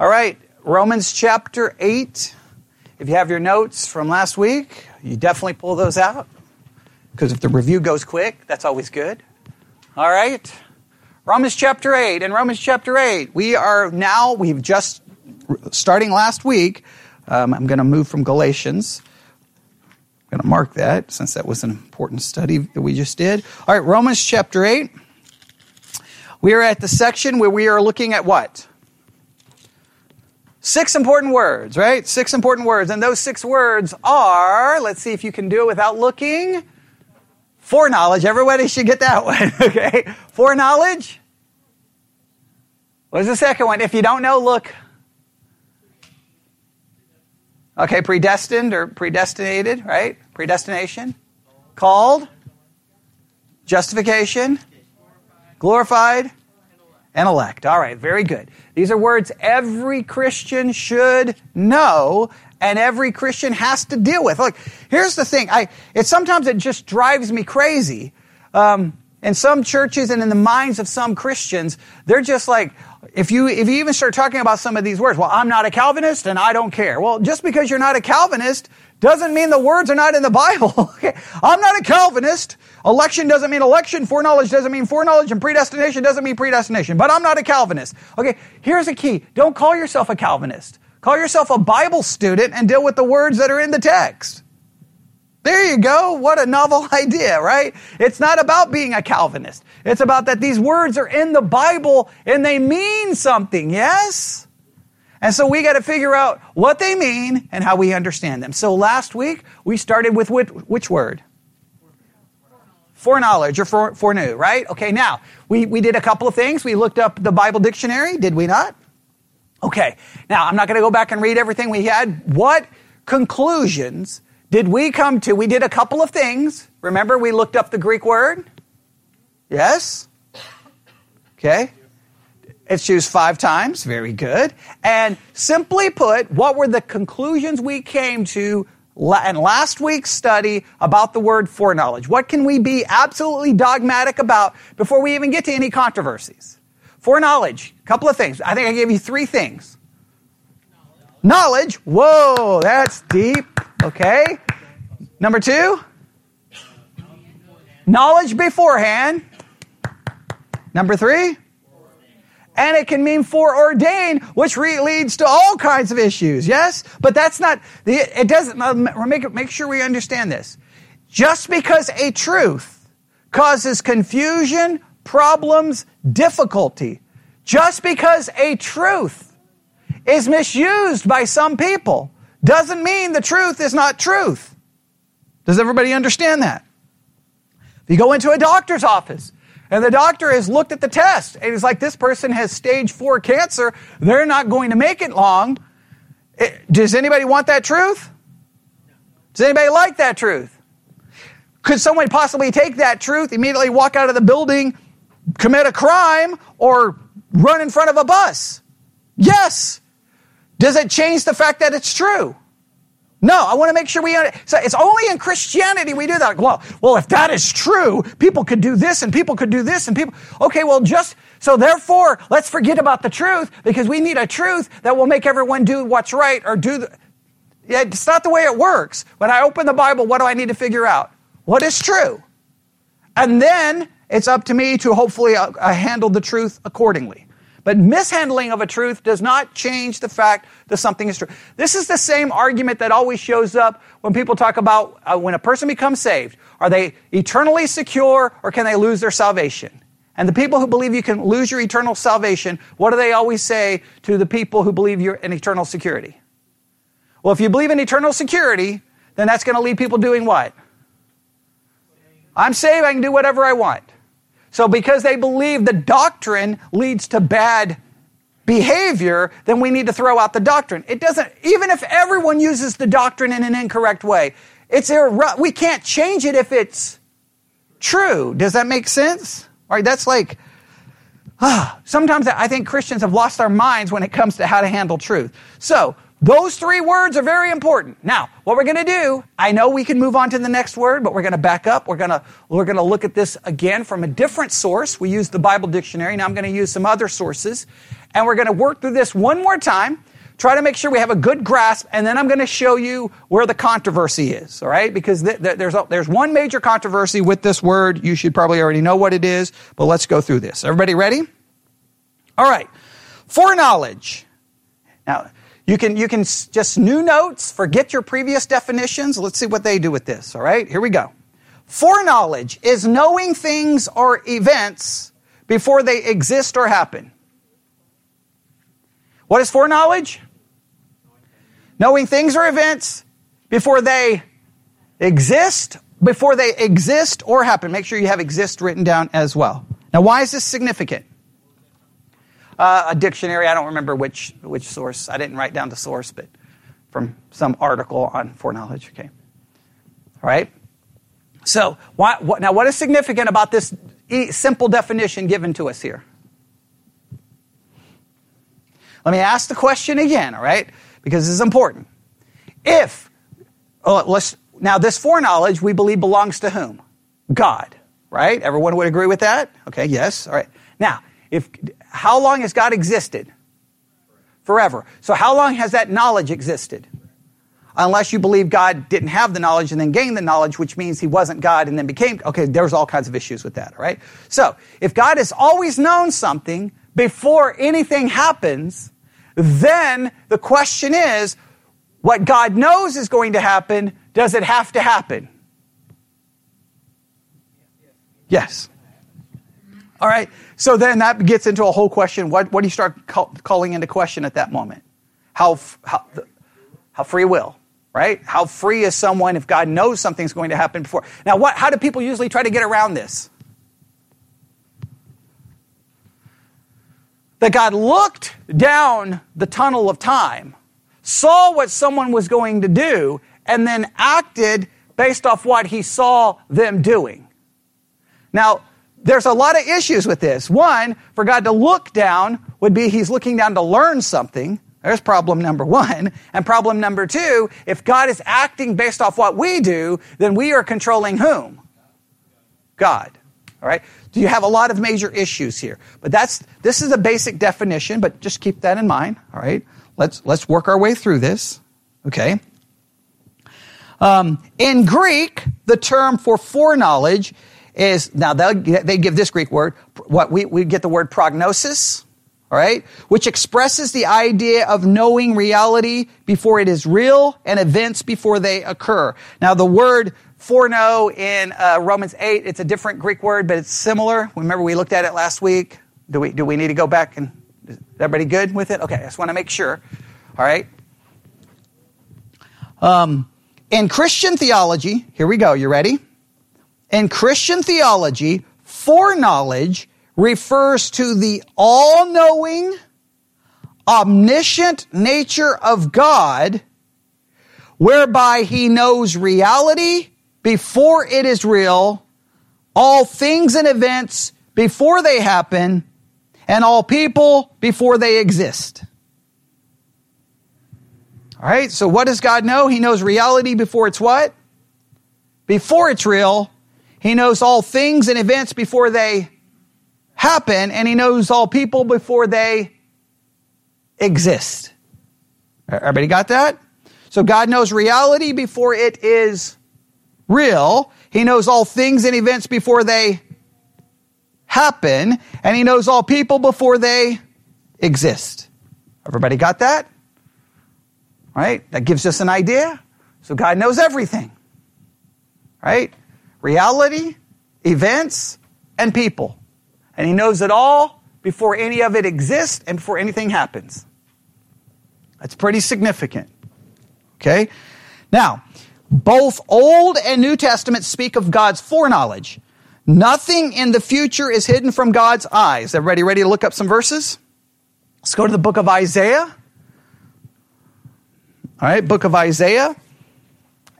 All right, Romans chapter 8. If you have your notes from last week, you definitely pull those out because if the review goes quick, that's always good. All right, Romans chapter 8. In Romans chapter 8, we are now, we've just, starting last week, um, I'm going to move from Galatians. I'm going to mark that since that was an important study that we just did. All right, Romans chapter 8. We are at the section where we are looking at what? Six important words, right? Six important words. And those six words are, let's see if you can do it without looking. Foreknowledge. Everybody should get that one, okay? Foreknowledge. What's the second one? If you don't know, look. Okay, predestined or predestinated, right? Predestination. Called. Justification glorified, and elect. All right, very good. These are words every Christian should know and every Christian has to deal with. Look, here's the thing. I, it sometimes it just drives me crazy. Um, in some churches and in the minds of some Christians, they're just like, if you, if you even start talking about some of these words, well, I'm not a Calvinist and I don't care. Well, just because you're not a Calvinist doesn't mean the words are not in the Bible. okay? I'm not a Calvinist. Election doesn't mean election. Foreknowledge doesn't mean foreknowledge. And predestination doesn't mean predestination. But I'm not a Calvinist. Okay, here's a key. Don't call yourself a Calvinist. Call yourself a Bible student and deal with the words that are in the text. There you go. What a novel idea, right? It's not about being a Calvinist. It's about that these words are in the Bible and they mean something, yes? And so we got to figure out what they mean and how we understand them. So last week we started with which, which word? foreknowledge or for, foreknew, right? Okay, now, we, we did a couple of things. We looked up the Bible dictionary, did we not? Okay, now I'm not going to go back and read everything we had. What conclusions did we come to? We did a couple of things. Remember, we looked up the Greek word? Yes? Okay. It's used five times. Very good. And simply put, what were the conclusions we came to and last week's study about the word foreknowledge. What can we be absolutely dogmatic about before we even get to any controversies? Foreknowledge, a couple of things. I think I gave you three things. Knowledge. Whoa, that's deep. Okay. Number two, knowledge beforehand. Number three, and it can mean foreordained, which re- leads to all kinds of issues. Yes, but that's not. the. It doesn't. Uh, make make sure we understand this. Just because a truth causes confusion, problems, difficulty, just because a truth is misused by some people, doesn't mean the truth is not truth. Does everybody understand that? If you go into a doctor's office and the doctor has looked at the test and he's like, this person has stage four cancer. They're not going to make it long. It, eh, does anybody want that truth? Does anybody like that truth? Could someone possibly take that truth, immediately walk out of the building, commit a crime, or run in front of a bus? Yes. Does it change the fact that it's true? No, I want to make sure we. So it's only in Christianity we do that. Well, well, if that is true, people could do this and people could do this and people. Okay, well, just so therefore, let's forget about the truth because we need a truth that will make everyone do what's right or do. The, it's not the way it works. When I open the Bible, what do I need to figure out? What is true? And then it's up to me to hopefully uh, uh handle the truth accordingly. But mishandling of a truth does not change the fact that something is true. This is the same argument that always shows up when people talk about uh, when a person becomes saved. Are they eternally secure or can they lose their salvation? And the people who believe you can lose your eternal salvation, what do they always say to the people who believe you're in eternal security? Well, if you believe in eternal security, then that's going to lead people doing what? I'm saved, I can do whatever I want. So, because they believe the doctrine leads to bad behavior, then we need to throw out the doctrine. It doesn't, even if everyone uses the doctrine in an incorrect way, it's irre- we can't change it if it's true. Does that make sense? All right, that's like, ah, sometimes I think Christians have lost their minds when it comes to how to handle truth. So, those three words are very important. Now, what we're going to do, I know we can move on to the next word, but we're going to back up. We're going to, we're going to look at this again from a different source. We use the Bible dictionary. Now I'm going to use some other sources. and we're going to work through this one more time. Try to make sure we have a good grasp, and then I'm going to show you where the controversy is, all right? Because th- th- there's, a, there's one major controversy with this word. You should probably already know what it is, but let's go through this. Everybody ready? All right. Foreknowledge. Now, you can, you can just new notes, forget your previous definitions. Let's see what they do with this, all right? Here we go. Foreknowledge is knowing things or events before they exist or happen. What is foreknowledge? Knowing things or events before they exist, before they exist or happen. Make sure you have exist written down as well. Now, why is this significant? Uh, a dictionary, I don't remember which, which source. I didn't write down the source, but from some article on foreknowledge. Okay. All right. So, why, what, now what is significant about this simple definition given to us here? Let me ask the question again, all right? Because this is important. If, oh, let's, now this foreknowledge we believe belongs to whom? God, right? Everyone would agree with that? Okay, yes, all right. Now, if, how long has God existed? Forever. So how long has that knowledge existed? unless you believe God didn't have the knowledge and then gained the knowledge, which means he wasn't God and then became, okay, there's all kinds of issues with that, right? So, if God has always known something before anything happens, then the question is, what God knows is going to happen, does it have to happen? Yes. All right. So then that gets into a whole question. What, what do you start call, calling into question at that moment? How, how, how free will right? How free is someone if God knows something's going to happen before? Now, what, how do people usually try to get around this? That God looked down the tunnel of time, saw what someone was going to do, and then acted based off what he saw them doing. Now, there's a lot of issues with this. One, for God to look down would be he's looking down to learn something. There's problem number one. And problem number two, if God is acting based off what we do, then we are controlling whom? God. All right? Do you have a lot of major issues here? But that's this is a basic definition, but just keep that in mind. All right? Let's let's work our way through this. Okay. Um, in Greek, the term for foreknowledge is now they give this Greek word. What we, we get the word prognosis all right, which expresses the idea of knowing reality before it is real and events before they occur. Now, the word foreknow in uh, Romans 8, it's a different Greek word, but it's similar. Remember, we looked at it last week. Do we, do we need to go back and is everybody good with it? Okay, I just want to make sure. All right. Um, in Christian theology, here we go. You ready? In Christian theology, foreknowledge refers to the all knowing, omniscient nature of God, whereby he knows reality before it is real, all things and events before they happen, and all people before they exist. All right, so what does God know? He knows reality before it's what? Before it's real. He knows all things and events before they happen and he knows all people before they exist. Everybody got that? So God knows reality before it is real. He knows all things and events before they happen. And he knows all people before they exist. Everybody got that? Right? That gives us an idea. So God knows everything. Right? Reality, events, and people. And he knows it all before any of it exists and before anything happens. That's pretty significant. Okay? Now, both Old and New Testament speak of God's foreknowledge. Nothing in the future is hidden from God's eyes. Everybody ready to look up some verses? Let's go to the book of Isaiah. All right, book of Isaiah.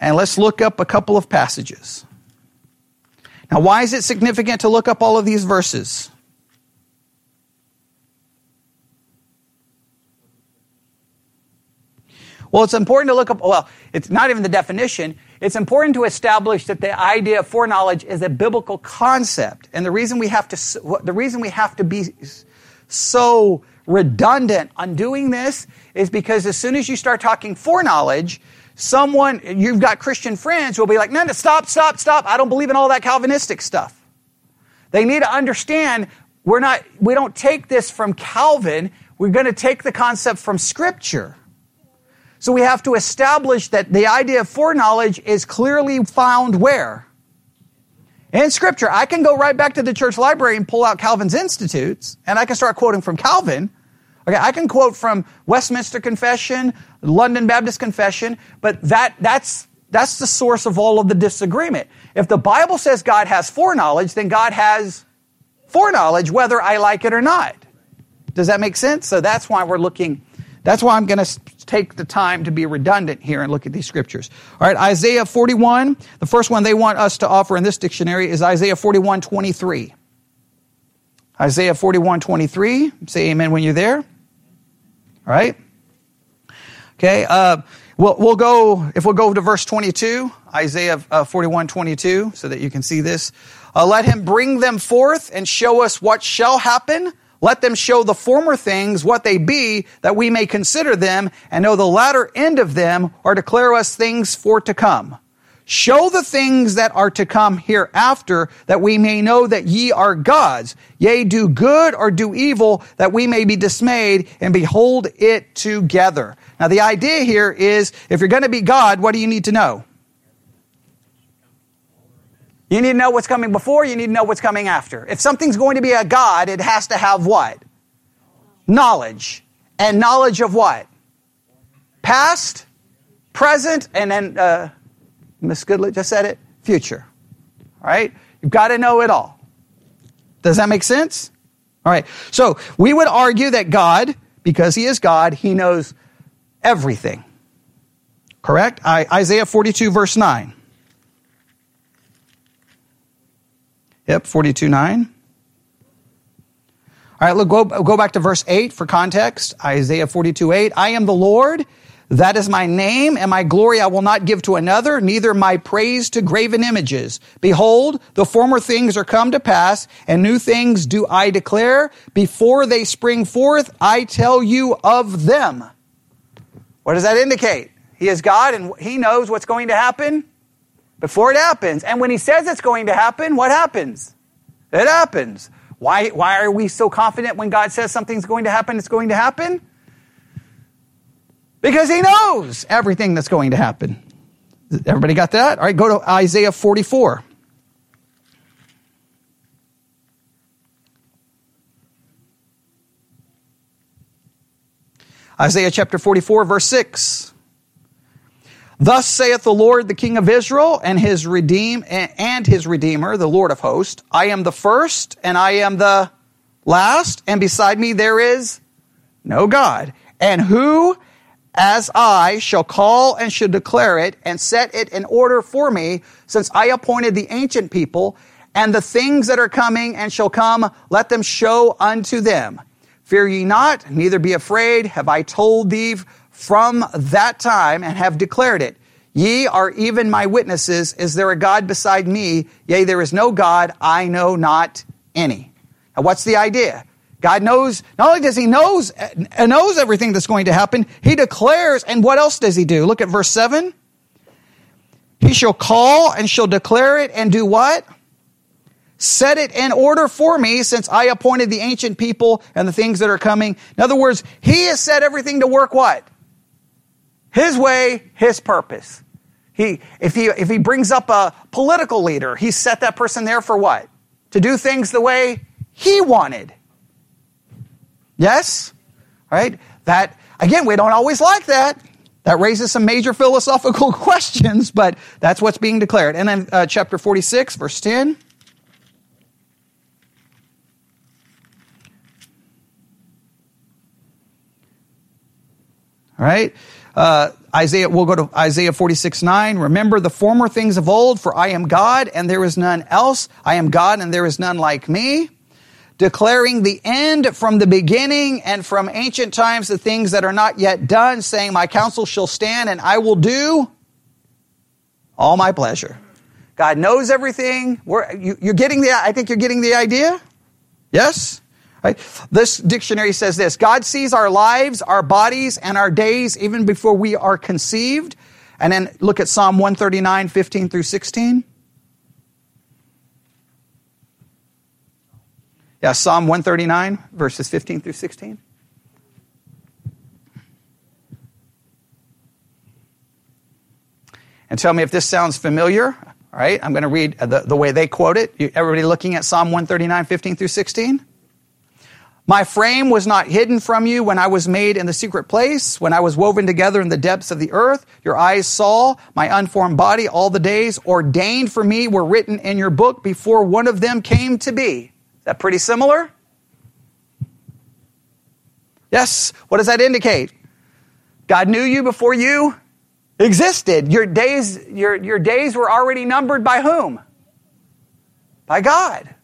And let's look up a couple of passages. Now, why is it significant to look up all of these verses? Well, it's important to look up, well, it's not even the definition. It's important to establish that the idea of foreknowledge is a biblical concept. And the reason we have to, the reason we have to be so redundant on doing this is because as soon as you start talking foreknowledge, someone, you've got Christian friends who will be like, no, no, stop, stop, stop. I don't believe in all that Calvinistic stuff. They need to understand we're not, we don't take this from Calvin. We're going to take the concept from Scripture. So we have to establish that the idea of foreknowledge is clearly found where? In Scripture. I can go right back to the church library and pull out Calvin's Institutes, and I can start quoting from Calvin. Okay, I can quote from Westminster Confession, London Baptist Confession, but that, that's, that's the source of all of the disagreement. If the Bible says God has foreknowledge, then God has foreknowledge whether I like it or not. Does that make sense? So that's why we're looking, that's why I'm going to take the time to be redundant here and look at these scriptures. All right, Isaiah 41, the first one they want us to offer in this dictionary is Isaiah 41, 23. Isaiah 41, 23. Say amen when you're there. Right. Okay, uh, we'll, we'll go, if we'll go to verse 22, Isaiah uh, 41, 22, so that you can see this. Uh, let him bring them forth and show us what shall happen. Let them show the former things what they be, that we may consider them and know the latter end of them, or declare us things for to come. Show the things that are to come hereafter, that we may know that ye are gods. Yea, do good or do evil, that we may be dismayed and behold it together. Now, the idea here is if you're going to be God, what do you need to know? You need to know what's coming before, you need to know what's coming after. If something's going to be a God, it has to have what? Knowledge. And knowledge of what? Past, present, and then, uh, Miss Goodley just said it, future. All right? You've got to know it all. Does that make sense? All right. So we would argue that God, because He is God, He knows everything. Correct? I, Isaiah 42, verse 9. Yep, 42 9. All right, look, go, go back to verse 8 for context. Isaiah 42 8. I am the Lord. That is my name, and my glory I will not give to another, neither my praise to graven images. Behold, the former things are come to pass, and new things do I declare. Before they spring forth, I tell you of them. What does that indicate? He is God, and He knows what's going to happen before it happens. And when he says it's going to happen, what happens? It happens. Why, why are we so confident when God says something's going to happen, it's going to happen? Because he knows everything that's going to happen. Everybody got that? All right, go to Isaiah 44. Isaiah chapter 44, verse 6. Thus saith the Lord, the King of Israel, and his redeem and his Redeemer, the Lord of hosts, I am the first, and I am the last, and beside me there is no God. And who as I shall call and should declare it and set it in order for me, since I appointed the ancient people, and the things that are coming and shall come, let them show unto them. Fear ye not, neither be afraid. Have I told thee from that time and have declared it. Ye are even my witnesses. Is there a God beside me? Yea, there is no God. I know not any. Now, what's the idea? God knows, not only does he knows, uh, knows everything that's going to happen, he declares, and what else does he do? Look at verse 7. He shall call and shall declare it and do what? Set it in order for me since I appointed the ancient people and the things that are coming. In other words, he has set everything to work what? His way, his purpose. He, if, he, if he brings up a political leader, he set that person there for what? To do things the way he wanted. Yes? Right? That, again, we don't always like that. That raises some major philosophical questions, but that's what's being declared. And then uh, chapter 46, verse 10. All right? Uh, Isaiah, we'll go to Isaiah 46, 9. Remember the former things of old, for I am God and there is none else. I am God and there is none like me. Declaring the end from the beginning and from ancient times the things that are not yet done, saying, My counsel shall stand and I will do all my pleasure. God knows everything. We're, you, are getting the, I think you're getting the idea. Yes? Right? This dictionary says this God sees our lives, our bodies, and our days even before we are conceived. And then look at Psalm 139, 15 through 16. Yeah, Psalm 139, verses 15 through 16. And tell me if this sounds familiar. All right, I'm going to read the, the way they quote it. Everybody looking at Psalm 139, 15 through 16? My frame was not hidden from you when I was made in the secret place, when I was woven together in the depths of the earth. Your eyes saw my unformed body. All the days ordained for me were written in your book before one of them came to be. Is that pretty similar? Yes. What does that indicate? God knew you before you existed. Your days, your, your days were already numbered by whom? By God.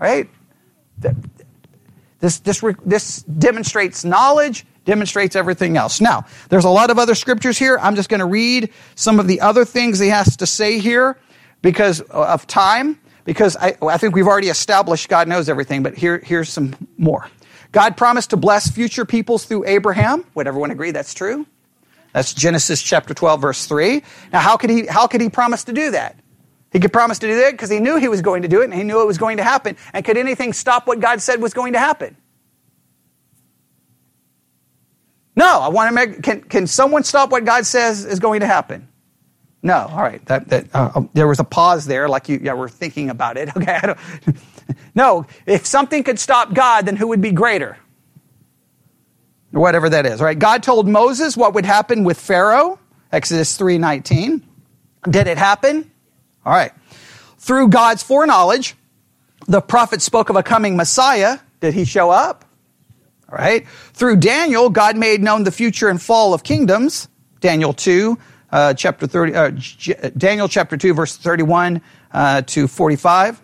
Right? This, this, this demonstrates knowledge, demonstrates everything else. Now, there's a lot of other scriptures here. I'm just going to read some of the other things he has to say here because of time, because I, I think we've already established God knows everything, but here, here's some more. God promised to bless future peoples through Abraham. Would everyone agree that's true? That's Genesis chapter 12, verse 3. Now, how could he, how could he promise to do that? He could promise to do that because he knew he was going to do it and he knew it was going to happen. And could anything stop what God said was going to happen? No, I want to make, can, can someone stop what God says is going to happen? No, all right. That, that, uh, um, there was a pause there, like you yeah, were thinking about it. Okay, no, if something could stop God, then who would be greater? Whatever that is, right? God told Moses what would happen with Pharaoh, Exodus 3.19. Did it happen? All right. Through God's foreknowledge, the prophet spoke of a coming Messiah. Did he show up? All right. Through Daniel, God made known the future and fall of kingdoms. Daniel 2, uh, chapter 30, uh, Daniel chapter 2, verse 31 uh, to 45.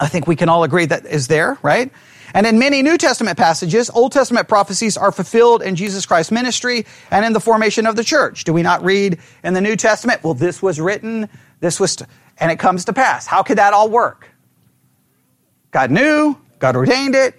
I think we can all agree that is there, right? And in many New Testament passages, Old Testament prophecies are fulfilled in Jesus Christ's ministry and in the formation of the church. Do we not read in the New Testament, well, this was written, this was, and it comes to pass. How could that all work? God knew, God ordained it,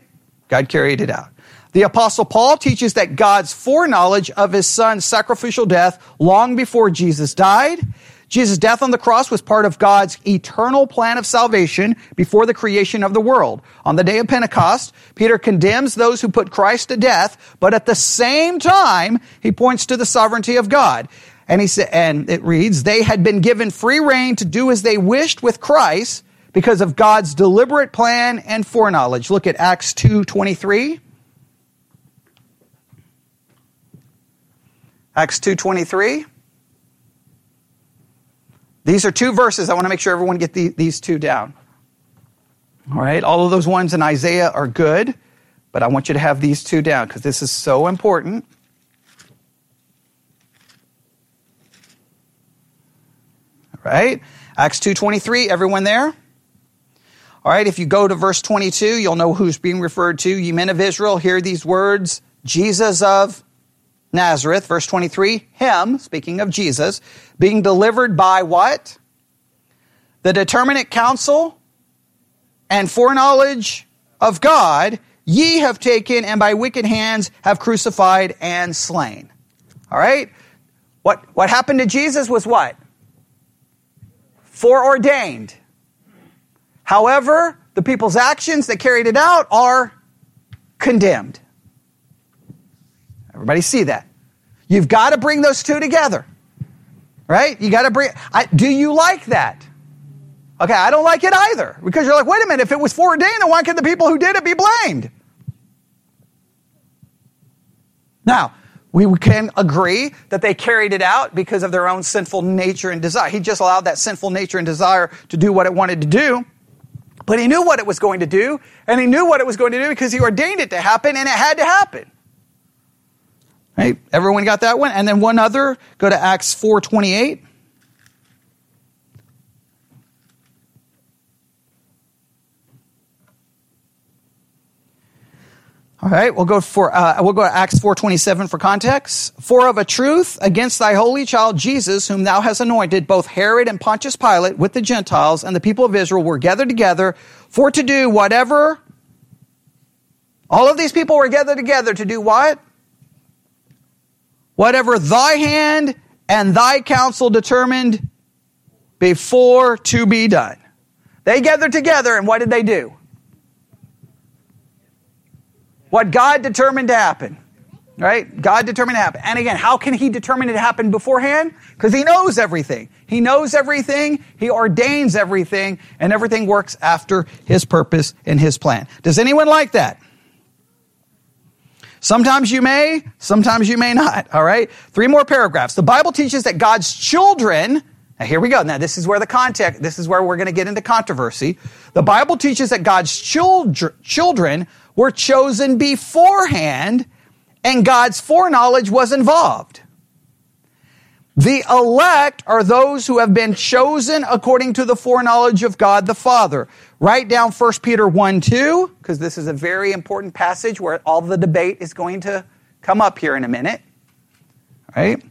God carried it out. The apostle Paul teaches that God's foreknowledge of his son's sacrificial death long before Jesus died Jesus' death on the cross was part of God's eternal plan of salvation before the creation of the world. On the day of Pentecost, Peter condemns those who put Christ to death, but at the same time, he points to the sovereignty of God. And he said, and it reads, they had been given free rein to do as they wished with Christ because of God's deliberate plan and foreknowledge. Look at Acts 2:23. Acts 2:23. These are two verses. I want to make sure everyone get the, these two down. All right, all of those ones in Isaiah are good, but I want you to have these two down because this is so important. All right, Acts 2.23, everyone there? All right, if you go to verse 22, you'll know who's being referred to. Ye men of Israel, hear these words, Jesus of Nazareth, verse 23, him, speaking of Jesus, being delivered by what? The determinate counsel and foreknowledge of God, ye have taken and by wicked hands have crucified and slain. All right? What, what happened to Jesus was what? Foreordained. However, the people's actions that carried it out are condemned. Everybody see that? You've got to bring those two together. Right? You got to bring. I, do you like that? Okay, I don't like it either. Because you're like, wait a minute, if it was foreordained, then why can the people who did it be blamed? Now, we can agree that they carried it out because of their own sinful nature and desire. He just allowed that sinful nature and desire to do what it wanted to do. But he knew what it was going to do, and he knew what it was going to do because he ordained it to happen, and it had to happen. Right? Everyone got that one? And then one other, go to Acts 4:28. All right, we'll go for uh, we'll go to Acts 4:27 for context. For of a truth against thy holy child Jesus whom thou hast anointed both Herod and Pontius Pilate with the Gentiles and the people of Israel were gathered together for to do whatever All of these people were gathered together to do what? Whatever thy hand and thy counsel determined before to be done. They gathered together, and what did they do? What God determined to happen. Right? God determined to happen. And again, how can He determine it to happen beforehand? Because He knows everything. He knows everything. He ordains everything, and everything works after His purpose and His plan. Does anyone like that? Sometimes you may, sometimes you may not. All right? Three more paragraphs. The Bible teaches that God's children, now here we go. Now this is where the context, this is where we're going to get into controversy. The Bible teaches that God's children, children were chosen beforehand and God's foreknowledge was involved. The elect are those who have been chosen according to the foreknowledge of God the Father. Write down 1 Peter 1 2, because this is a very important passage where all the debate is going to come up here in a minute. Right?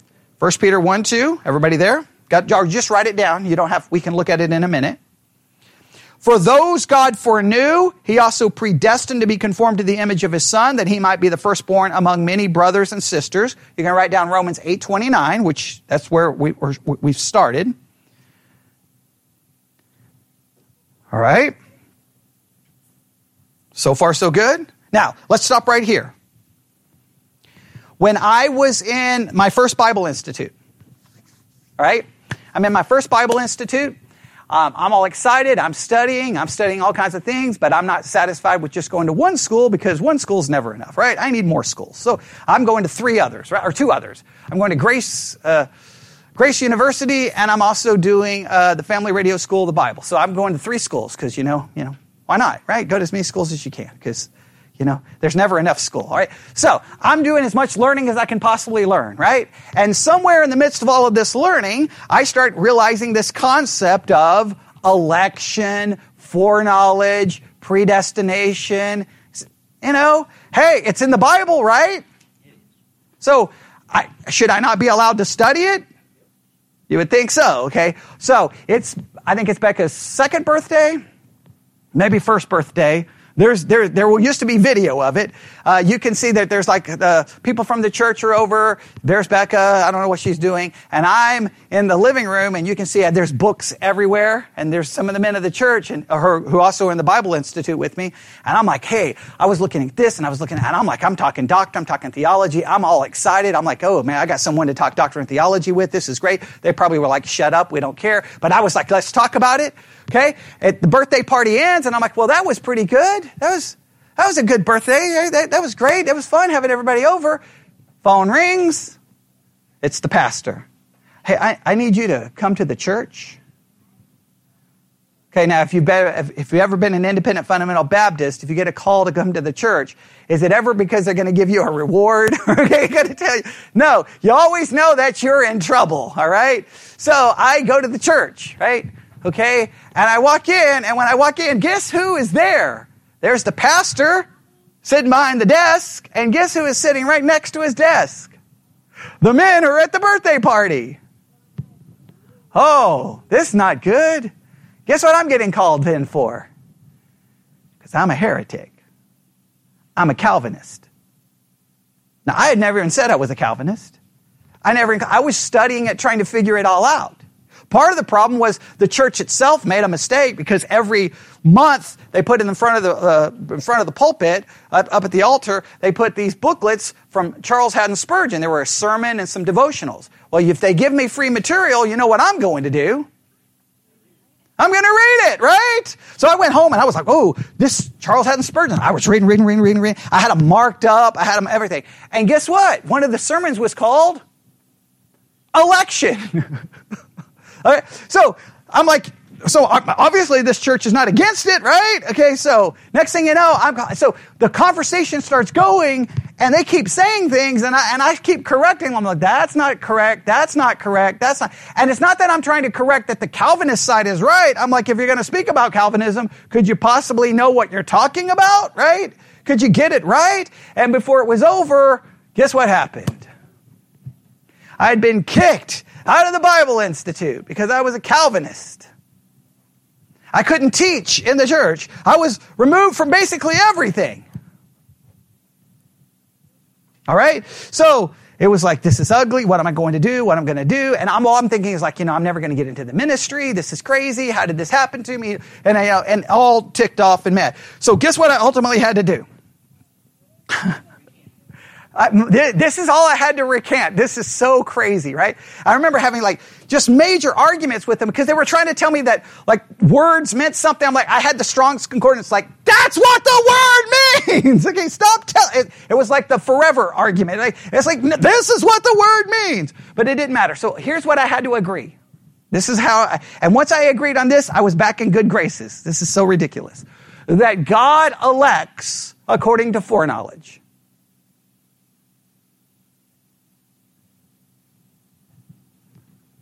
1 Peter 1 2, everybody there? Got, just write it down. You don't have, we can look at it in a minute. For those God foreknew, he also predestined to be conformed to the image of his son, that he might be the firstborn among many brothers and sisters. You're going to write down Romans 8.29, which that's where we, we've started. All right? So far, so good? Now, let's stop right here. When I was in my first Bible Institute, all right? I'm in my first Bible Institute. Um, I'm all excited. I'm studying. I'm studying all kinds of things, but I'm not satisfied with just going to one school because one school is never enough, right? I need more schools. So I'm going to three others, right? Or two others. I'm going to Grace, uh, Grace University, and I'm also doing uh, the Family Radio School of the Bible. So I'm going to three schools because, you know, you know, why not, right? Go to as many schools as you can because you know, there's never enough school, all right? So I'm doing as much learning as I can possibly learn, right? And somewhere in the midst of all of this learning, I start realizing this concept of election, foreknowledge, predestination. You know, hey, it's in the Bible, right? So I, should I not be allowed to study it? You would think so, okay? So it's, I think it's Becca's second birthday, maybe first birthday. There's, there, there will used to be video of it. Uh, you can see that there's like the people from the church are over. There's Becca. I don't know what she's doing. And I'm in the living room and you can see uh, there's books everywhere. And there's some of the men of the church and her, who also are in the Bible Institute with me. And I'm like, hey, I was looking at this and I was looking at, and I'm like, I'm talking doctor, I'm talking theology. I'm all excited. I'm like, oh man, I got someone to talk doctrine and theology with. This is great. They probably were like, shut up. We don't care. But I was like, let's talk about it. Okay? At the birthday party ends, and I'm like, well, that was pretty good. That was, that was a good birthday. That, that was great. It was fun having everybody over. Phone rings. It's the pastor. Hey, I, I need you to come to the church. Okay, now if you've, been, if, if you've ever been an independent fundamental Baptist, if you get a call to come to the church, is it ever because they're going to give you a reward? okay, going to tell you. No, you always know that you're in trouble, all right? So I go to the church, right? Okay? And I walk in, and when I walk in, guess who is there? There's the pastor sitting behind the desk, and guess who is sitting right next to his desk? The men who are at the birthday party. Oh, this is not good. Guess what I'm getting called in for? Because I'm a heretic. I'm a Calvinist. Now, I had never even said I was a Calvinist. I never, I was studying it, trying to figure it all out. Part of the problem was the church itself made a mistake because every month they put in the front of the uh, in front of the pulpit up, up, at the altar they put these booklets from Charles Haddon Spurgeon. There were a sermon and some devotionals. Well, if they give me free material, you know what I'm going to do. I'm going to read it, right? So I went home and I was like, oh, this Charles Haddon Spurgeon. I was reading, reading, reading, reading, reading. I had them marked up. I had them everything. And guess what? One of the sermons was called Election. Okay, so I'm like, so obviously this church is not against it, right? Okay, so next thing you know, I'm so the conversation starts going, and they keep saying things, and I and I keep correcting them. I'm like, that's not correct. That's not correct. That's not. And it's not that I'm trying to correct that the Calvinist side is right. I'm like, if you're going to speak about Calvinism, could you possibly know what you're talking about, right? Could you get it right? And before it was over, guess what happened? I had been kicked out of the Bible Institute because I was a Calvinist. I couldn't teach in the church. I was removed from basically everything. All right? So it was like, this is ugly. What am I going to do? What am I'm going to do? And I'm, all I'm thinking is like, you know, I'm never going to get into the ministry. This is crazy. How did this happen to me? And I, and all ticked off and mad. So guess what I ultimately had to do? This is all I had to recant. This is so crazy, right? I remember having like just major arguments with them because they were trying to tell me that like words meant something. I'm like, I had the Strong's Concordance, like, that's what the word means. okay, stop telling. It, it, was like the forever argument. Like, it's like, this is what the word means. But it didn't matter. So here's what I had to agree. This is how, I, and once I agreed on this, I was back in good graces. This is so ridiculous. That God elects according to foreknowledge.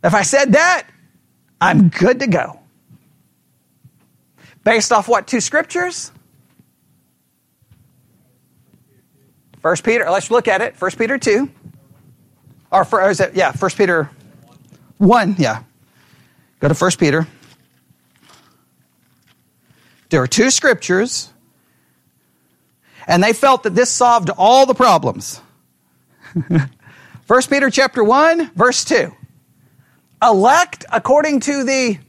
If I said that, I'm good to go. Based off what two scriptures? First Peter, let's look at it. First Peter 2. Or, for, or is it, yeah, First Peter 1, yeah. Go to First Peter. There are two scriptures, and they felt that this solved all the problems. First Peter chapter 1, verse 2 elect according to the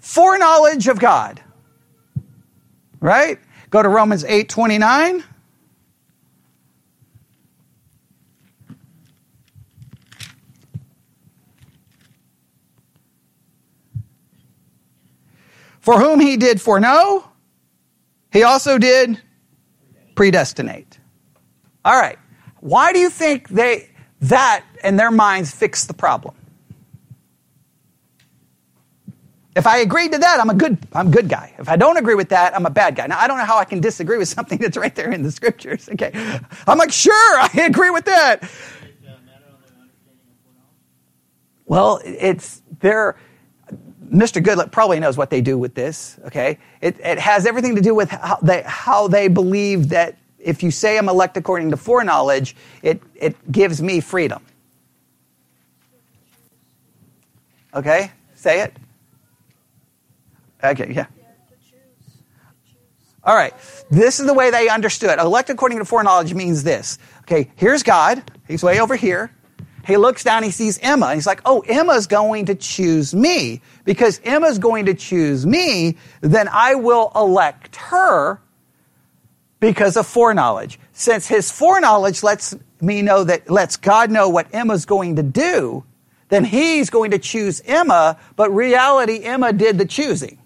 foreknowledge of God. Right? Go to Romans 8 29. For whom he did foreknow, he also did predestinate. All right. Why do you think they that in their minds fixed the problem? If I agree to that, I'm a good, I'm a good guy. If I don't agree with that, I'm a bad guy. Now, I don't know how I can disagree with something that's right there in the scriptures. Okay. I'm like, sure, I agree with that. Well, it's there. Mr. Goodlet probably knows what they do with this. Okay. It, it has everything to do with how they, how they believe that if you say I'm elect according to foreknowledge, it, it gives me freedom. Okay. Say it. Okay, yeah. All right. This is the way they understood. Elect according to foreknowledge means this. Okay, here's God. He's way over here. He looks down, he sees Emma, he's like, oh, Emma's going to choose me. Because Emma's going to choose me, then I will elect her because of foreknowledge. Since his foreknowledge lets me know that, lets God know what Emma's going to do, then he's going to choose Emma, but reality, Emma did the choosing.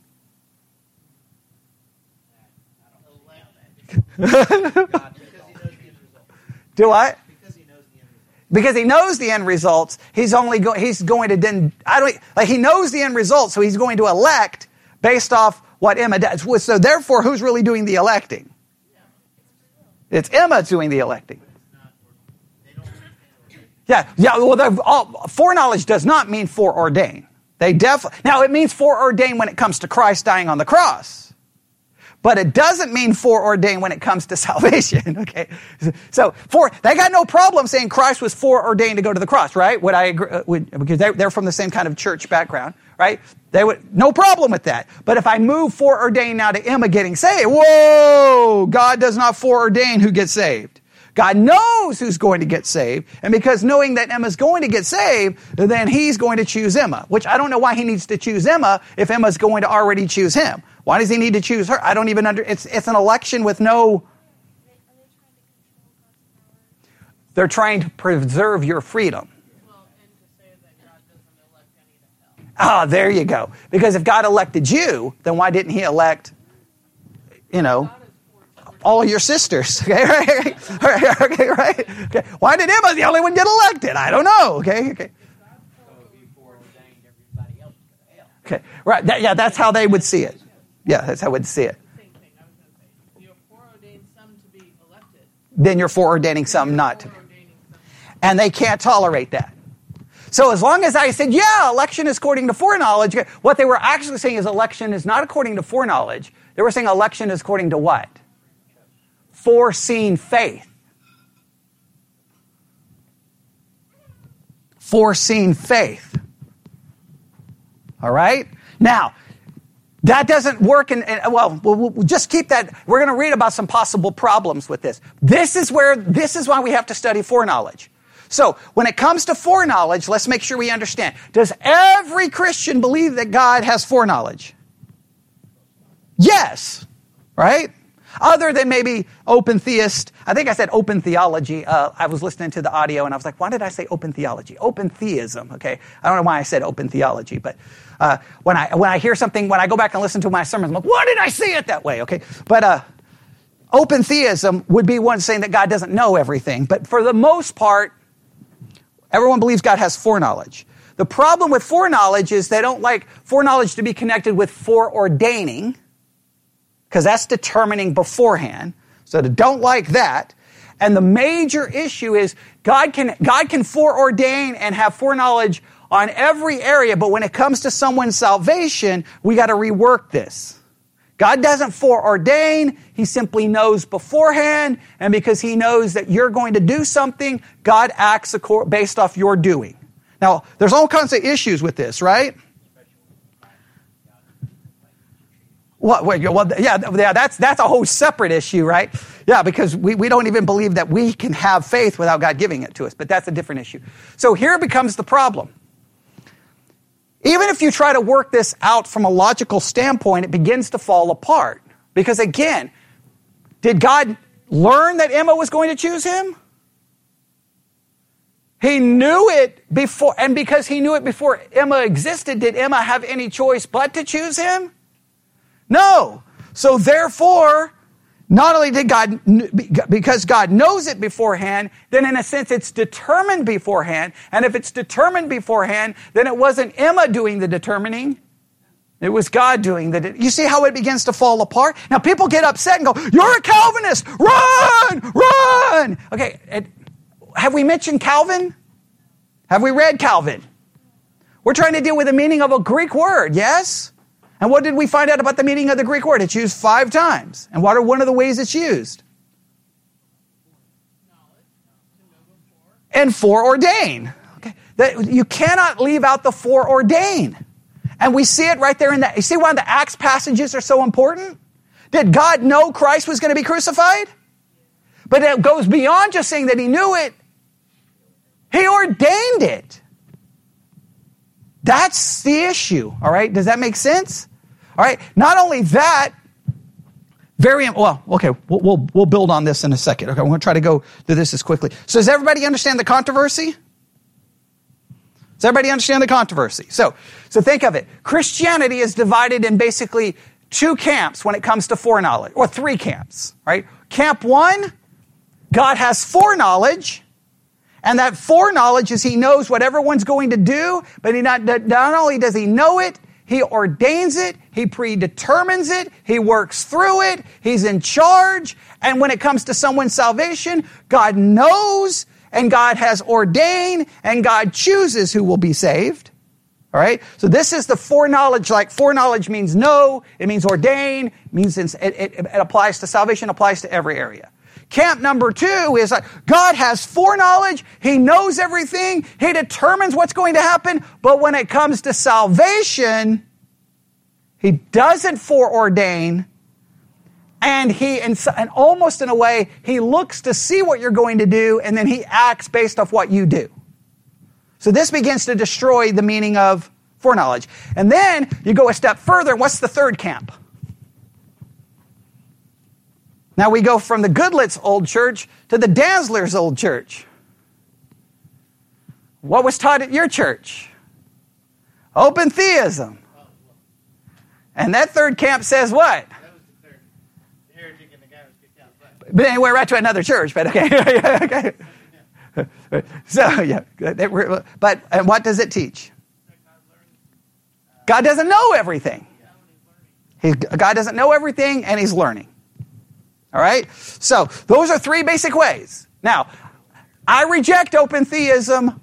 Do I? Because he knows the end results, he's only go, he's going to then I don't like he knows the end result, so he's going to elect based off what Emma does. So therefore, who's really doing the electing? It's Emma doing the electing. Yeah, yeah. Well, all, foreknowledge does not mean foreordain. They definitely now it means foreordain when it comes to Christ dying on the cross but it doesn't mean foreordained when it comes to salvation. Okay, so for they got no problem saying Christ was foreordained to go to the cross, right? Would I agree? Uh, would, because they, they're from the same kind of church background, right? They would no problem with that. But if I move foreordained now to Emma getting saved, whoa! God does not foreordain who gets saved. God knows who's going to get saved. And because knowing that Emma's going to get saved, then he's going to choose Emma, which I don't know why he needs to choose Emma if Emma's going to already choose him. Why does he need to choose her? I don't even under, it's, it's an election with no, they're trying to preserve your freedom. Ah, there you go. Because if God elected you, then why didn't he elect, you know, all your sisters? Okay, right? okay, right? Okay. Why did Emma the only one get elected? I don't know. Okay, okay. Okay, right. That, yeah, that's how they would see it. Yeah, that's how would see it. Then you're foreordaining some not to. And they can't tolerate that. So as long as I said, yeah, election is according to foreknowledge, what they were actually saying is election is not according to foreknowledge. They were saying election is according to what? Foreseen faith. Foreseen faith. All right? Now, That doesn't work. And well, well, we'll just keep that. We're going to read about some possible problems with this. This is where, this is why we have to study foreknowledge. So, when it comes to foreknowledge, let's make sure we understand. Does every Christian believe that God has foreknowledge? Yes. Right? Other than maybe open theist. I think I said open theology. Uh, I was listening to the audio and I was like, why did I say open theology? Open theism. Okay. I don't know why I said open theology, but uh, when I when I hear something, when I go back and listen to my sermons, I'm like, why did I say it that way? Okay, but uh, open theism would be one saying that God doesn't know everything, but for the most part, everyone believes God has foreknowledge. The problem with foreknowledge is they don't like foreknowledge to be connected with foreordaining, because that's determining beforehand. So don't like that. And the major issue is God can, God can foreordain and have foreknowledge on every area, but when it comes to someone's salvation, we got to rework this. God doesn't foreordain, He simply knows beforehand, and because He knows that you're going to do something, God acts based off your doing. Now, there's all kinds of issues with this, right? Well, yeah, yeah, that's, that's a whole separate issue, right? Yeah, because we, we don't even believe that we can have faith without God giving it to us, but that's a different issue. So here becomes the problem. Even if you try to work this out from a logical standpoint, it begins to fall apart. Because again, did God learn that Emma was going to choose him? He knew it before, and because he knew it before Emma existed, did Emma have any choice but to choose him? No. So therefore, not only did God, because God knows it beforehand, then in a sense it's determined beforehand. And if it's determined beforehand, then it wasn't Emma doing the determining. It was God doing the. You see how it begins to fall apart? Now people get upset and go, You're a Calvinist! Run! Run! Okay, have we mentioned Calvin? Have we read Calvin? We're trying to deal with the meaning of a Greek word, yes? And what did we find out about the meaning of the Greek word? It's used five times. And what are one of the ways it's used? And foreordain. Okay. That, you cannot leave out the foreordain. And we see it right there in that. You see why the Acts passages are so important? Did God know Christ was going to be crucified? But it goes beyond just saying that he knew it. He ordained it. That's the issue. All right. Does that make sense? All right. Not only that, very well. Okay, we'll, we'll, we'll build on this in a second. Okay, I'm going to try to go through this as quickly. So, does everybody understand the controversy? Does everybody understand the controversy? So, so think of it. Christianity is divided in basically two camps when it comes to foreknowledge, or three camps, right? Camp one, God has foreknowledge, and that foreknowledge is He knows what everyone's going to do, but He not, not only does He know it, he ordains it. He predetermines it. He works through it. He's in charge. And when it comes to someone's salvation, God knows and God has ordained and God chooses who will be saved. All right. So this is the foreknowledge. Like foreknowledge means know. It means ordain. It means it, it, it applies to salvation. Applies to every area. Camp number two is like God has foreknowledge. He knows everything. He determines what's going to happen. But when it comes to salvation, He doesn't foreordain. And he, and, and almost in a way, he looks to see what you're going to do and then he acts based off what you do. So this begins to destroy the meaning of foreknowledge. And then you go a step further. What's the third camp? Now we go from the Goodlet's old church to the Dazzler's old church. What was taught at your church? Open theism. And that third camp says what? But anyway, right to another church, but okay. okay. So, yeah. But and what does it teach? God doesn't know everything. He, God doesn't know everything, and He's learning. All right? So, those are three basic ways. Now, I reject open theism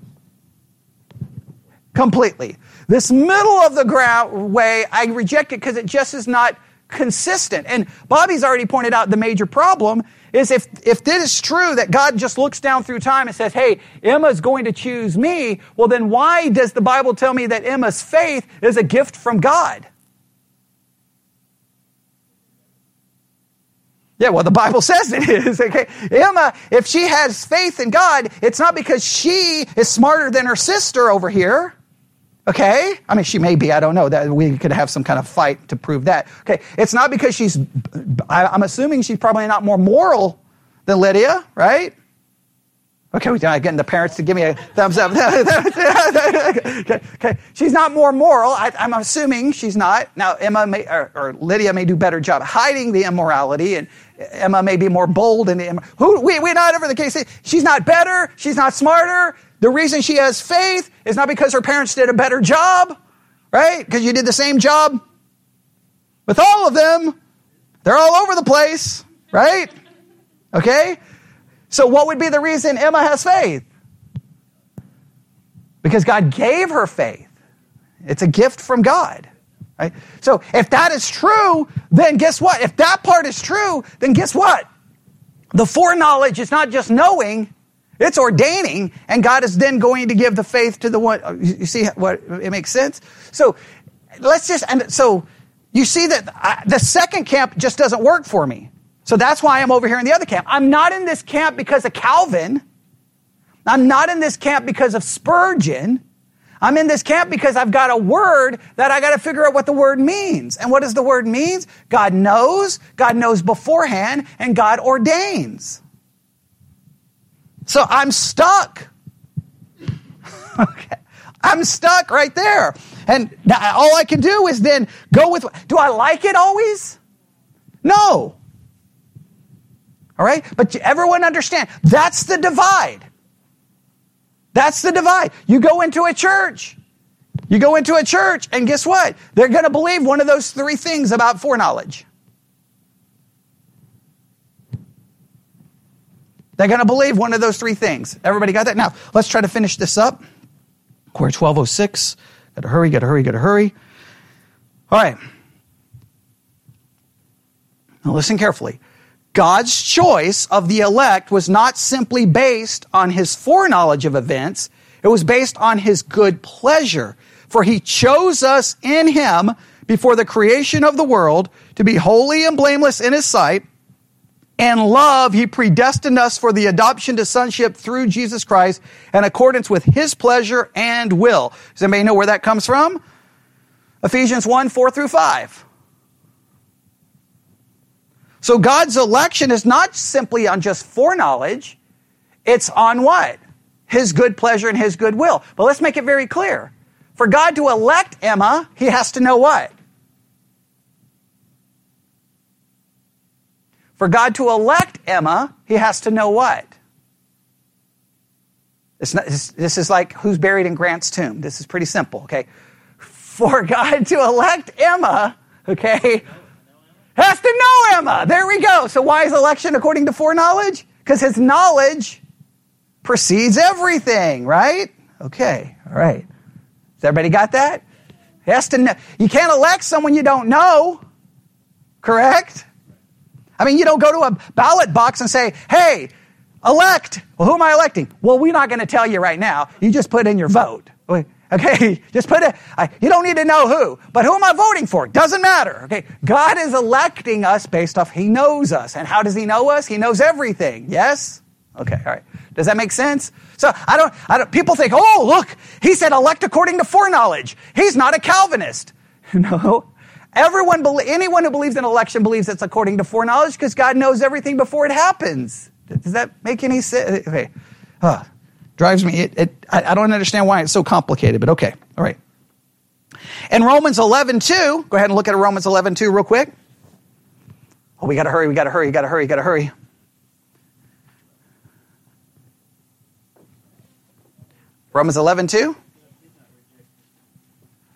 completely. This middle of the ground way, I reject it because it just is not consistent. And Bobby's already pointed out the major problem is if, if this is true that God just looks down through time and says, hey, Emma's going to choose me, well, then why does the Bible tell me that Emma's faith is a gift from God? Yeah, well, the Bible says it is. Okay. Emma, if she has faith in God, it's not because she is smarter than her sister over here. Okay? I mean, she may be. I don't know. That we could have some kind of fight to prove that. Okay. It's not because she's, I'm assuming she's probably not more moral than Lydia, right? Okay, we're getting the parents to give me a thumbs up. okay, okay, she's not more moral. I, am assuming she's not. Now, Emma may, or, or, Lydia may do better job hiding the immorality, and Emma may be more bold in the. Who we we not ever the case. She's not better. She's not smarter. The reason she has faith is not because her parents did a better job, right? Because you did the same job with all of them. They're all over the place, right? Okay? So, what would be the reason Emma has faith? Because God gave her faith. It's a gift from God. Right? So, if that is true, then guess what? If that part is true, then guess what? The foreknowledge is not just knowing, it's ordaining, and God is then going to give the faith to the one. You see what it makes sense? So, let's just, and so you see that I, the second camp just doesn't work for me. So that's why I'm over here in the other camp. I'm not in this camp because of Calvin. I'm not in this camp because of Spurgeon. I'm in this camp because I've got a word that I got to figure out what the word means. And what does the word means? God knows, God knows beforehand, and God ordains. So I'm stuck. okay. I'm stuck right there. And all I can do is then go with, do I like it always? No. All right? But everyone understand, that's the divide. That's the divide. You go into a church. You go into a church, and guess what? They're going to believe one of those three things about foreknowledge. They're going to believe one of those three things. Everybody got that? Now, let's try to finish this up. We're 1206. Got to hurry, got to hurry, got to hurry. All right. Now, listen carefully. God's choice of the elect was not simply based on his foreknowledge of events, it was based on his good pleasure. For he chose us in him before the creation of the world to be holy and blameless in his sight. And love, he predestined us for the adoption to sonship through Jesus Christ in accordance with his pleasure and will. Does anybody know where that comes from? Ephesians 1 4 through 5. So God's election is not simply on just foreknowledge, it's on what? His good pleasure and His good will. But let's make it very clear. For God to elect Emma, He has to know what? For God to elect Emma, He has to know what? Not, this is like who's buried in Grant's tomb. This is pretty simple, okay? For God to elect Emma, okay, has to know Emma. There we go. So why is election according to foreknowledge? Because his knowledge precedes everything, right? Okay, all right. Has everybody got that? He has to know. You can't elect someone you don't know, correct? I mean, you don't go to a ballot box and say, hey, elect. Well, who am I electing? Well, we're not going to tell you right now. You just put in your vote. Okay, just put it, you don't need to know who, but who am I voting for? Doesn't matter. Okay, God is electing us based off He knows us. And how does He know us? He knows everything. Yes? Okay, all right. Does that make sense? So I don't, I don't people think, oh, look, he said elect according to foreknowledge. He's not a Calvinist. No. Everyone, anyone who believes in election believes it's according to foreknowledge because God knows everything before it happens. Does that make any sense? Okay. Huh. Drives me, it, it, I, I don't understand why it's so complicated, but okay. All right. In Romans 11, 2, go ahead and look at Romans 11, 2 real quick. Oh, we got to hurry, we got to hurry, we got to hurry, we got to hurry. Romans 11, 2.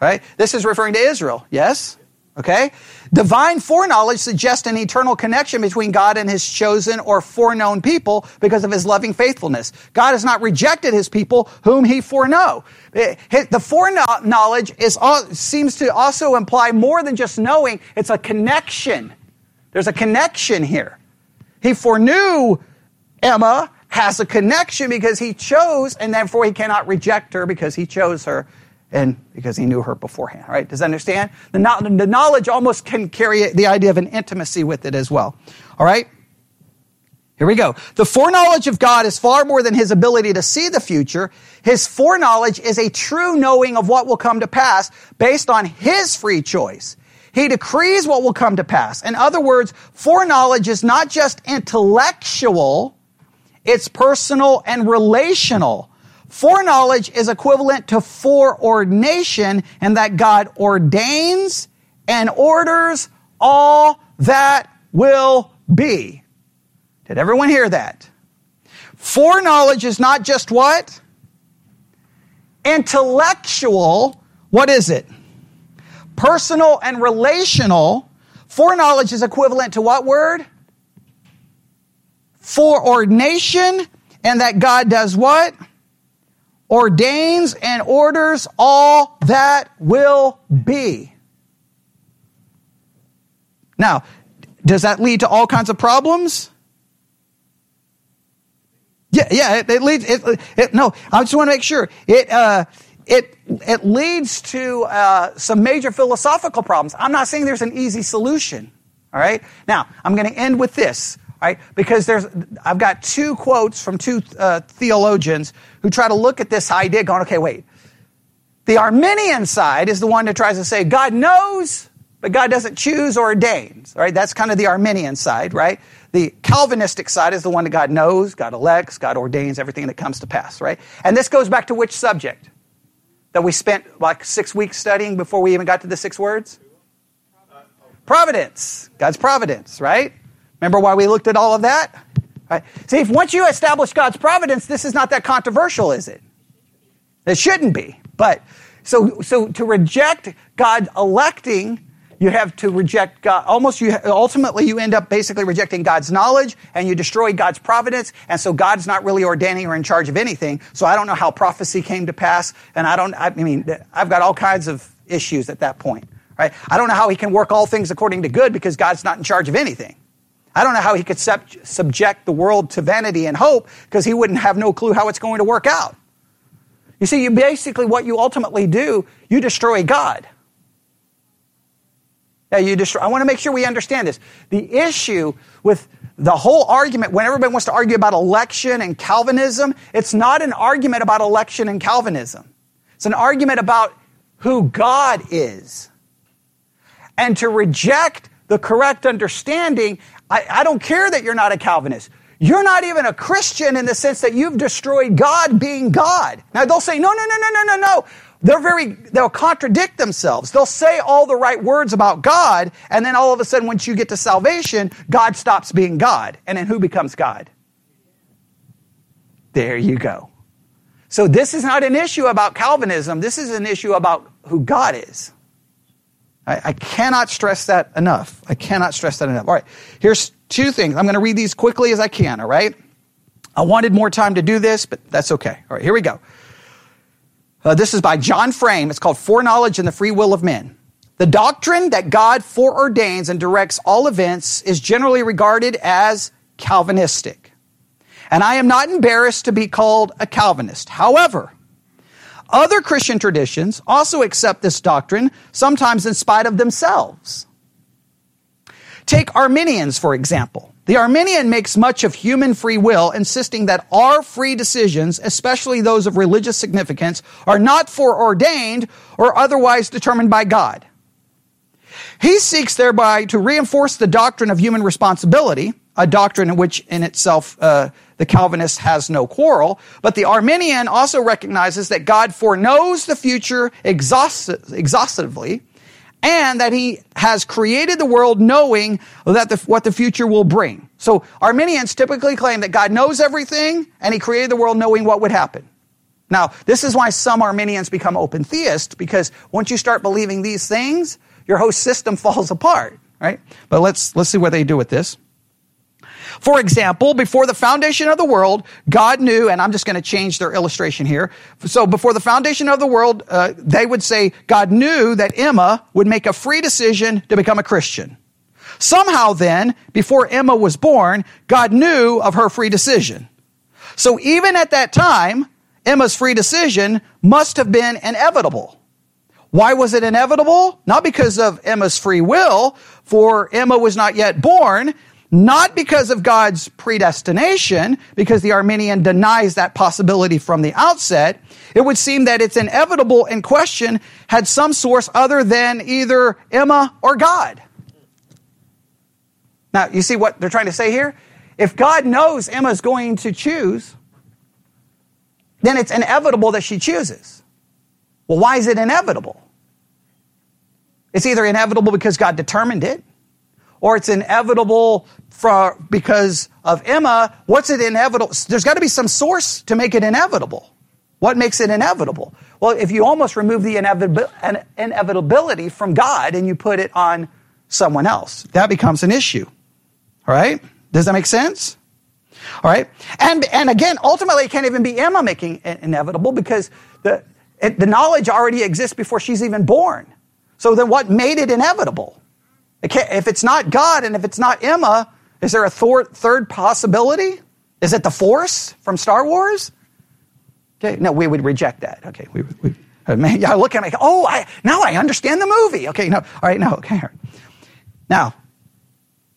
Right? This is referring to Israel, yes? Okay? Divine foreknowledge suggests an eternal connection between God and his chosen or foreknown people because of his loving faithfulness. God has not rejected his people whom he foreknow. Eh, the foreknowledge is, seems to also imply more than just knowing, it's a connection. There's a connection here. He foreknew Emma has a connection because he chose, and therefore he cannot reject her because he chose her and because he knew her beforehand. Right? Does that understand? The, the knowledge almost can carry the idea of an intimacy with it as well. All right? Here we go. The foreknowledge of God is far more than his ability to see the future. His foreknowledge is a true knowing of what will come to pass based on his free choice. He decrees what will come to pass. In other words, foreknowledge is not just intellectual, it's personal and relational. Foreknowledge is equivalent to foreordination and that God ordains and orders all that will be. Did everyone hear that? Foreknowledge is not just what? Intellectual. What is it? Personal and relational. Foreknowledge is equivalent to what word? Foreordination. And that God does what? Ordains and orders all that will be. Now, does that lead to all kinds of problems? Yeah, yeah, it, it leads. It, it, no, I just want to make sure it. Uh, it it leads to uh, some major philosophical problems. I'm not saying there's an easy solution. All right. Now I'm going to end with this right? Because there's, I've got two quotes from two uh, theologians who try to look at this idea going, okay, wait. The Arminian side is the one that tries to say God knows, but God doesn't choose or ordains, right? That's kind of the Arminian side, right? The Calvinistic side is the one that God knows, God elects, God ordains everything that comes to pass, right? And this goes back to which subject? That we spent like six weeks studying before we even got to the six words? Providence. God's providence, right? Remember why we looked at all of that? Right? See, if once you establish God's providence, this is not that controversial, is it? It shouldn't be. But so so to reject God electing, you have to reject God. Almost you ultimately you end up basically rejecting God's knowledge and you destroy God's providence. And so God's not really ordaining or in charge of anything. So I don't know how prophecy came to pass, and I don't. I mean, I've got all kinds of issues at that point. Right? I don't know how He can work all things according to good because God's not in charge of anything. I don't know how he could sub- subject the world to vanity and hope because he wouldn't have no clue how it's going to work out. You see, you basically, what you ultimately do, you destroy God. Yeah, you destroy. I want to make sure we understand this. The issue with the whole argument, when everybody wants to argue about election and Calvinism, it's not an argument about election and Calvinism. It's an argument about who God is. And to reject the correct understanding I, I don't care that you're not a Calvinist. You're not even a Christian in the sense that you've destroyed God being God. Now they'll say, no, no, no, no, no, no, no. They're very, they'll contradict themselves. They'll say all the right words about God, and then all of a sudden, once you get to salvation, God stops being God. And then who becomes God? There you go. So this is not an issue about Calvinism. This is an issue about who God is. I, I cannot stress that enough. I cannot stress that enough. All right, here's two things. I'm going to read these quickly as I can, all right? I wanted more time to do this, but that's okay. All right, here we go. Uh, this is by John Frame. It's called Foreknowledge and the Free Will of Men. The doctrine that God foreordains and directs all events is generally regarded as Calvinistic. And I am not embarrassed to be called a Calvinist. However, other Christian traditions also accept this doctrine, sometimes in spite of themselves. Take Arminians, for example. The Arminian makes much of human free will, insisting that our free decisions, especially those of religious significance, are not foreordained or otherwise determined by God. He seeks thereby to reinforce the doctrine of human responsibility, a doctrine in which in itself uh, the Calvinist has no quarrel, but the Arminian also recognizes that God foreknows the future exhaustively and that he has created the world knowing that the, what the future will bring. So Arminians typically claim that God knows everything and he created the world knowing what would happen. Now, this is why some Arminians become open theists because once you start believing these things, your whole system falls apart, right? But let's let's see what they do with this. For example, before the foundation of the world, God knew, and I'm just going to change their illustration here. So before the foundation of the world, uh, they would say God knew that Emma would make a free decision to become a Christian. Somehow then, before Emma was born, God knew of her free decision. So even at that time, Emma's free decision must have been inevitable. Why was it inevitable? Not because of Emma's free will, for Emma was not yet born, not because of God's predestination, because the Arminian denies that possibility from the outset. It would seem that it's inevitable in question had some source other than either Emma or God. Now, you see what they're trying to say here? If God knows Emma's going to choose, then it's inevitable that she chooses. Well, why is it inevitable? It's either inevitable because God determined it, or it's inevitable for, because of Emma. What's it inevitable? There's got to be some source to make it inevitable. What makes it inevitable? Well, if you almost remove the inevitability from God and you put it on someone else, that becomes an issue. All right? Does that make sense? All right? And, and again, ultimately, it can't even be Emma making it inevitable because the, the knowledge already exists before she's even born. So then what made it inevitable? If it's not God and if it's not Emma, is there a third possibility? Is it the Force from Star Wars? Okay, no, we would reject that. Okay, we, we uh, man, yeah, look at me. Oh, I, now I understand the movie. Okay, no, all right, no, okay. Now,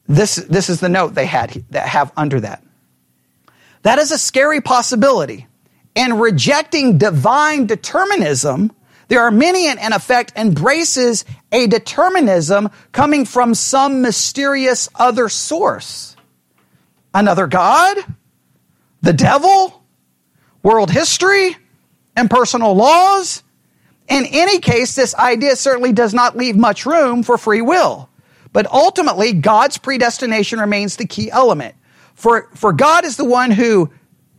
this, this is the note they had that have under that. That is a scary possibility. And rejecting divine determinism, the Arminian, in effect, embraces a determinism coming from some mysterious other source. Another God? The devil? World history? Impersonal laws? In any case, this idea certainly does not leave much room for free will. But ultimately, God's predestination remains the key element. For, for God is the one who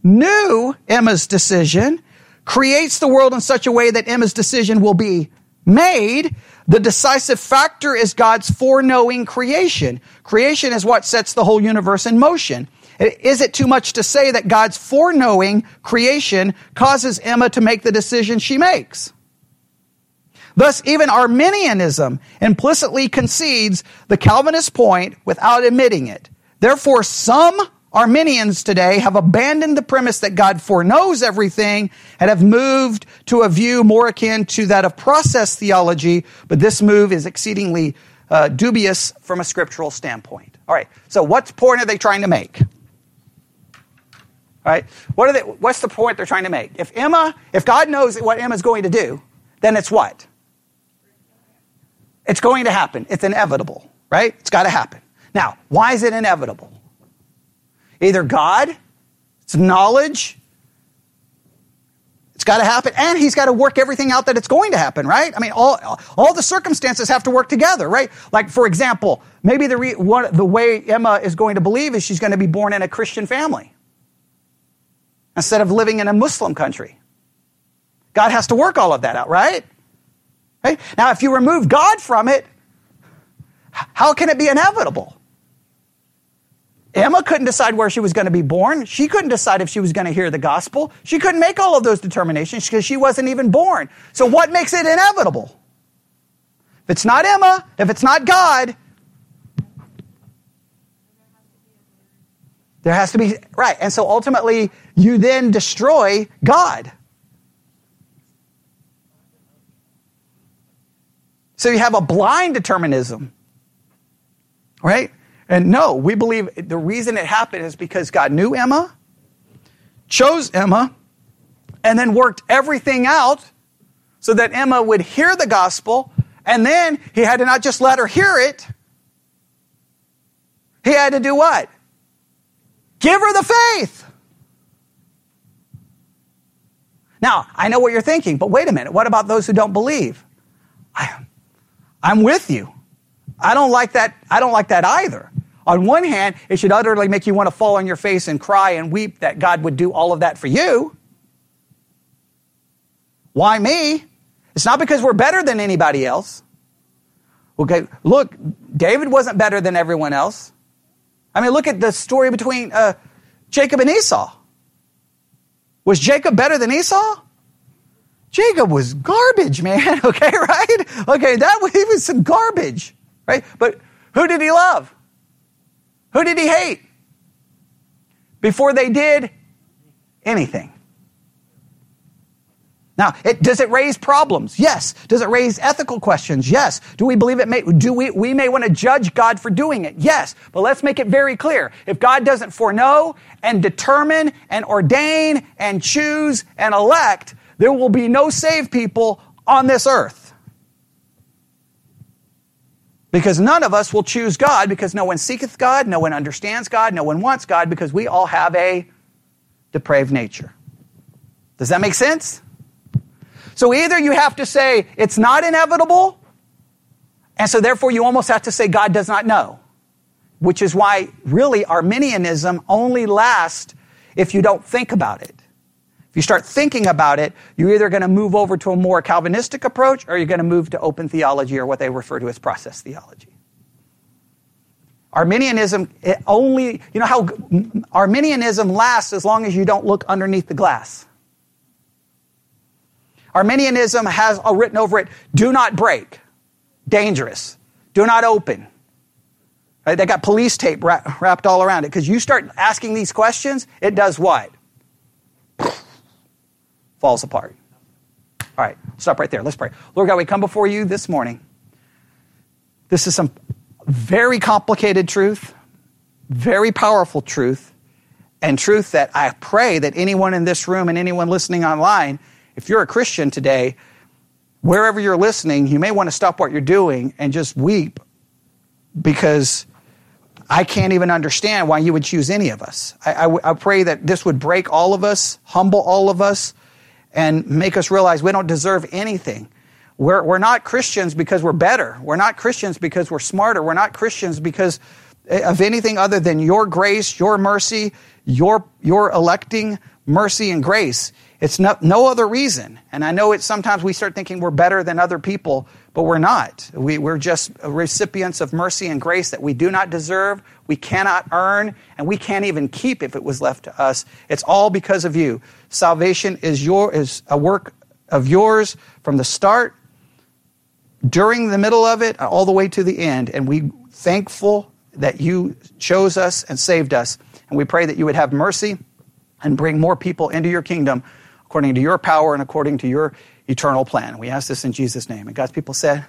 knew Emma's decision, creates the world in such a way that Emma's decision will be made. The decisive factor is God's foreknowing creation. Creation is what sets the whole universe in motion. Is it too much to say that God's foreknowing creation causes Emma to make the decision she makes? Thus, even Arminianism implicitly concedes the Calvinist point without admitting it. Therefore, some Arminians today have abandoned the premise that God foreknows everything and have moved to a view more akin to that of process theology, but this move is exceedingly uh, dubious from a scriptural standpoint. All right, so what point are they trying to make? All right, what are they, what's the point they're trying to make? If Emma, if God knows what Emma's going to do, then it's what? It's going to happen. It's inevitable, right? It's got to happen. Now, why is it inevitable? Either God, it's knowledge, it's got to happen, and He's got to work everything out that it's going to happen, right? I mean, all, all the circumstances have to work together, right? Like, for example, maybe the, re, one, the way Emma is going to believe is she's going to be born in a Christian family instead of living in a Muslim country. God has to work all of that out, right? Right? Now, if you remove God from it, how can it be inevitable? Emma couldn't decide where she was going to be born. She couldn't decide if she was going to hear the gospel. She couldn't make all of those determinations because she wasn't even born. So, what makes it inevitable? If it's not Emma, if it's not God, there has to be, right. And so ultimately, you then destroy God. So you have a blind determinism, right? And no, we believe the reason it happened is because God knew Emma, chose Emma, and then worked everything out so that Emma would hear the gospel. And then he had to not just let her hear it, he had to do what? Give her the faith. Now, I know what you're thinking, but wait a minute. What about those who don't believe? I, I'm with you. I don't like that. I don't like that either. On one hand, it should utterly make you want to fall on your face and cry and weep that God would do all of that for you. Why me? It's not because we're better than anybody else. Okay, look, David wasn't better than everyone else. I mean, look at the story between uh, Jacob and Esau. Was Jacob better than Esau? Jacob was garbage, man. Okay, right? Okay, that he was some garbage, right? But who did he love? Who did he hate? Before they did anything. Now, it, does it raise problems? Yes. Does it raise ethical questions? Yes. Do we believe it may, do we, we may want to judge God for doing it? Yes. But let's make it very clear. If God doesn't foreknow and determine and ordain and choose and elect, there will be no saved people on this earth. Because none of us will choose God because no one seeketh God, no one understands God, no one wants God because we all have a depraved nature. Does that make sense? So either you have to say it's not inevitable, and so therefore you almost have to say God does not know, which is why really Arminianism only lasts if you don't think about it. If you start thinking about it, you're either going to move over to a more Calvinistic approach or you're going to move to open theology or what they refer to as process theology. Arminianism only, you know how Arminianism lasts as long as you don't look underneath the glass. Arminianism has written over it, do not break, dangerous, do not open. Right? They got police tape wrapped all around it because you start asking these questions, it does what? Falls apart. All right, stop right there. Let's pray. Lord God, we come before you this morning. This is some very complicated truth, very powerful truth, and truth that I pray that anyone in this room and anyone listening online, if you're a Christian today, wherever you're listening, you may want to stop what you're doing and just weep because I can't even understand why you would choose any of us. I, I, I pray that this would break all of us, humble all of us, and make us realize we don't deserve anything. We're, we're not Christians because we're better. We're not Christians because we're smarter. We're not Christians because eh, of anything other than your grace, your mercy, your, your electing mercy and grace. It's no, no other reason. And I know it's sometimes we start thinking we're better than other people, but we're not. We, we're just recipients of mercy and grace that we do not deserve, we cannot earn, and we can't even keep if it was left to us. It's all because of you. Salvation is, your, is a work of yours from the start, during the middle of it, all the way to the end. And we thankful that you chose us and saved us. And we pray that you would have mercy and bring more people into your kingdom according to your power and according to your eternal plan. We ask this in Jesus' name. And God's people said,